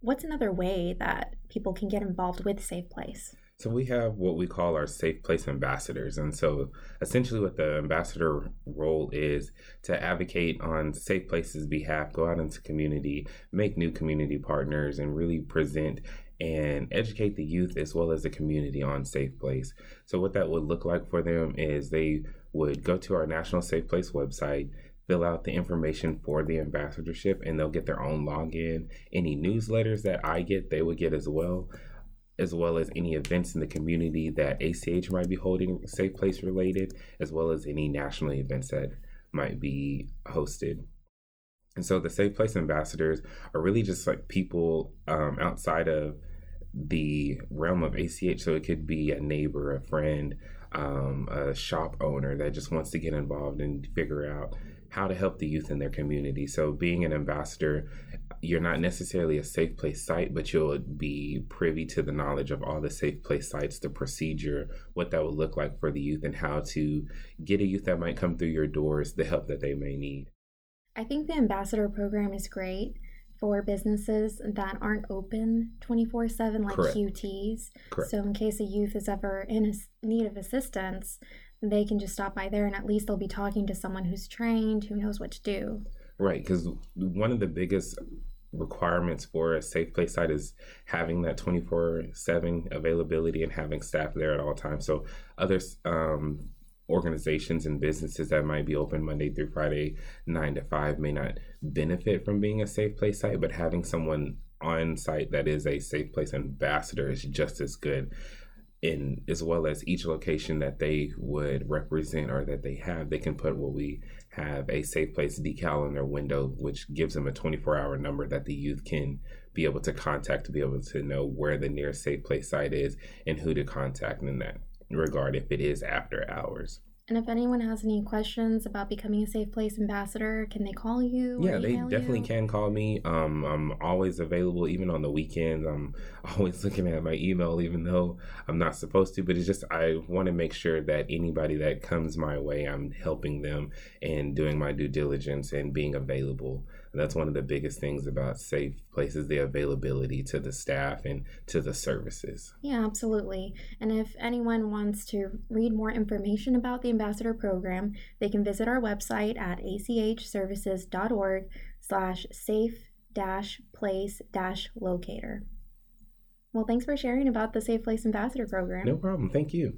What's another way that people can get involved with Safe Place? So we have what we call our safe place ambassadors. And so essentially what the ambassador role is to advocate on safe places behalf, go out into community, make new community partners and really present and educate the youth as well as the community on safe place. So what that would look like for them is they would go to our National Safe Place website, fill out the information for the ambassadorship and they'll get their own login. Any newsletters that I get, they would get as well as well as any events in the community that ACH might be holding Safe Place related, as well as any national events that might be hosted. And so the Safe Place ambassadors are really just like people um, outside of the realm of ACH. So it could be a neighbor, a friend, um, a shop owner that just wants to get involved and figure out how to help the youth in their community. So being an ambassador you're not necessarily a safe place site, but you'll be privy to the knowledge of all the safe place sites, the procedure, what that would look like for the youth, and how to get a youth that might come through your doors the help that they may need. I think the ambassador program is great for businesses that aren't open 24 7 like Correct. QTs. Correct. So, in case a youth is ever in need of assistance, they can just stop by there and at least they'll be talking to someone who's trained, who knows what to do. Right, because one of the biggest requirements for a safe place site is having that 24 7 availability and having staff there at all times. So, other um, organizations and businesses that might be open Monday through Friday, 9 to 5, may not benefit from being a safe place site, but having someone on site that is a safe place ambassador is just as good in as well as each location that they would represent or that they have they can put what we have a safe place decal in their window which gives them a 24 hour number that the youth can be able to contact to be able to know where the nearest safe place site is and who to contact in that regard if it is after hours and if anyone has any questions about becoming a safe place ambassador, can they call you? Yeah, they definitely you? can call me. Um, I'm always available, even on the weekends. I'm always looking at my email, even though I'm not supposed to. But it's just I want to make sure that anybody that comes my way, I'm helping them and doing my due diligence and being available. And that's one of the biggest things about safe places the availability to the staff and to the services. Yeah, absolutely. And if anyone wants to read more information about the ambassador program, they can visit our website at achservices.org slash safe dash place dash locator. Well, thanks for sharing about the Safe Place Ambassador program. No problem. Thank you.